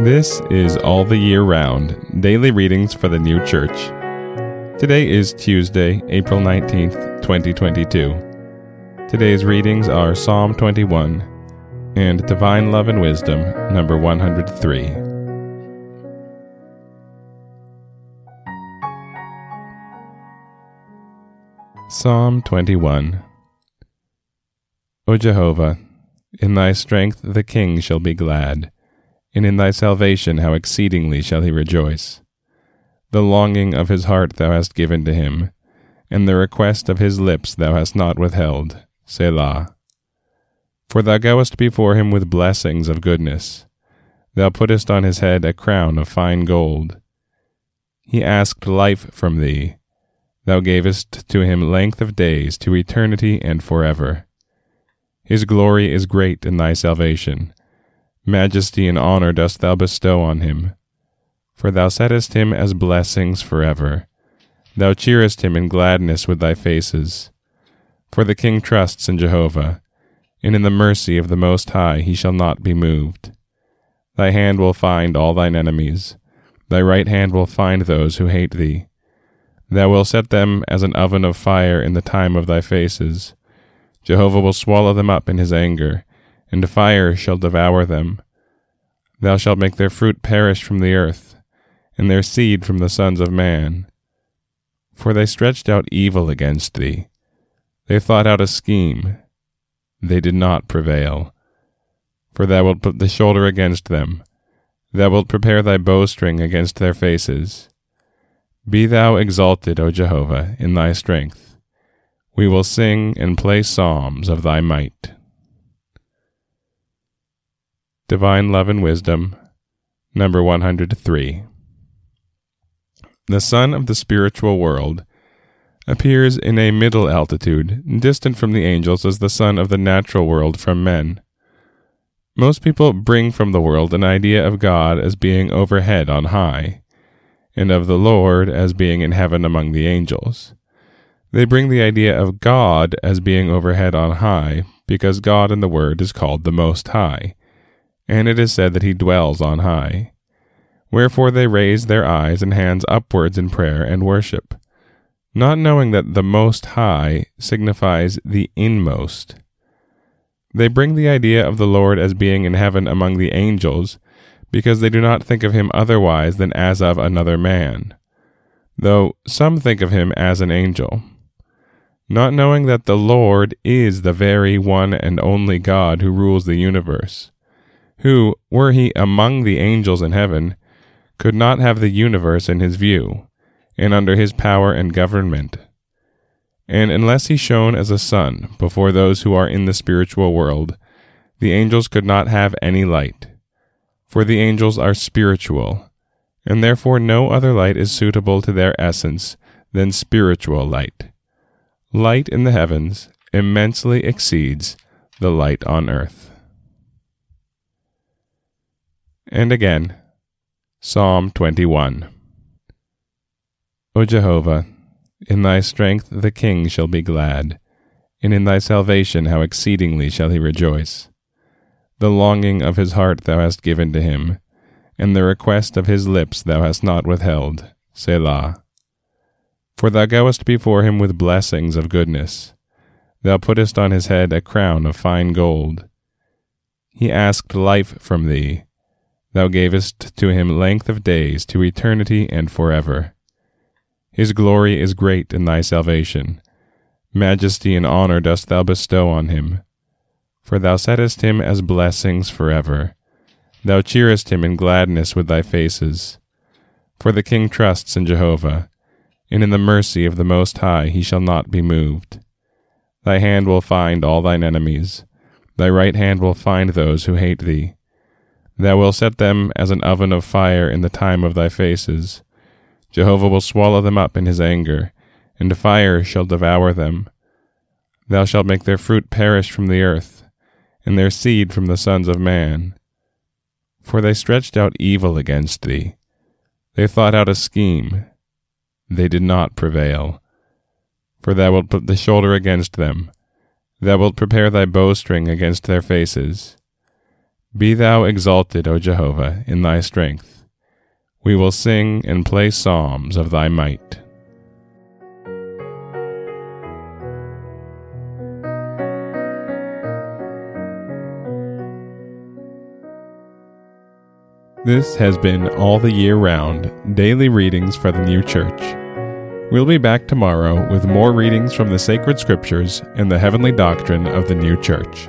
This is All the Year Round Daily Readings for the New Church. Today is Tuesday, April 19th, 2022. Today's readings are Psalm 21 and Divine Love and Wisdom, number 103. Psalm 21 O Jehovah, in thy strength the king shall be glad and in thy salvation how exceedingly shall he rejoice. The longing of his heart thou hast given to him, and the request of his lips thou hast not withheld. Selah. For thou goest before him with blessings of goodness. Thou puttest on his head a crown of fine gold. He asked life from thee. Thou gavest to him length of days to eternity and forever. His glory is great in thy salvation Majesty and honor dost thou bestow on him. For thou settest him as blessings forever. Thou cheerest him in gladness with thy faces. For the king trusts in Jehovah, and in the mercy of the Most High he shall not be moved. Thy hand will find all thine enemies, thy right hand will find those who hate thee. Thou wilt set them as an oven of fire in the time of thy faces. Jehovah will swallow them up in his anger and fire shall devour them. Thou shalt make their fruit perish from the earth, and their seed from the sons of man. For they stretched out evil against thee. They thought out a scheme. They did not prevail. For thou wilt put the shoulder against them. Thou wilt prepare thy bowstring against their faces. Be thou exalted, O Jehovah, in thy strength. We will sing and play psalms of thy might. Divine Love and Wisdom, number 103. The sun of the spiritual world appears in a middle altitude, distant from the angels as the sun of the natural world from men. Most people bring from the world an idea of God as being overhead on high, and of the Lord as being in heaven among the angels. They bring the idea of God as being overhead on high, because God in the Word is called the Most High and it is said that he dwells on high. Wherefore they raise their eyes and hands upwards in prayer and worship, not knowing that the Most High signifies the inmost. They bring the idea of the Lord as being in heaven among the angels, because they do not think of him otherwise than as of another man, though some think of him as an angel. Not knowing that the Lord is the very one and only God who rules the universe who, were he among the angels in heaven, could not have the universe in his view, and under his power and government. And unless he shone as a sun before those who are in the spiritual world, the angels could not have any light. For the angels are spiritual, and therefore no other light is suitable to their essence than spiritual light. Light in the heavens immensely exceeds the light on earth. And again, Psalm 21. O Jehovah, in thy strength the king shall be glad, and in thy salvation how exceedingly shall he rejoice. The longing of his heart thou hast given to him, and the request of his lips thou hast not withheld. Selah. For thou goest before him with blessings of goodness. Thou puttest on his head a crown of fine gold. He asked life from thee Thou gavest to him length of days to eternity and forever. His glory is great in thy salvation. Majesty and honor dost thou bestow on him. For thou settest him as blessings forever. Thou cheerest him in gladness with thy faces. For the king trusts in Jehovah, and in the mercy of the Most High he shall not be moved. Thy hand will find all thine enemies, thy right hand will find those who hate thee. Thou wilt set them as an oven of fire in the time of thy faces. Jehovah will swallow them up in his anger, and fire shall devour them. Thou shalt make their fruit perish from the earth, and their seed from the sons of man. For they stretched out evil against thee. They thought out a scheme. They did not prevail. For thou wilt put the shoulder against them. Thou wilt prepare thy bowstring against their faces. Be thou exalted, O Jehovah, in thy strength. We will sing and play psalms of thy might. This has been All the Year Round Daily Readings for the New Church. We'll be back tomorrow with more readings from the sacred scriptures and the heavenly doctrine of the new church.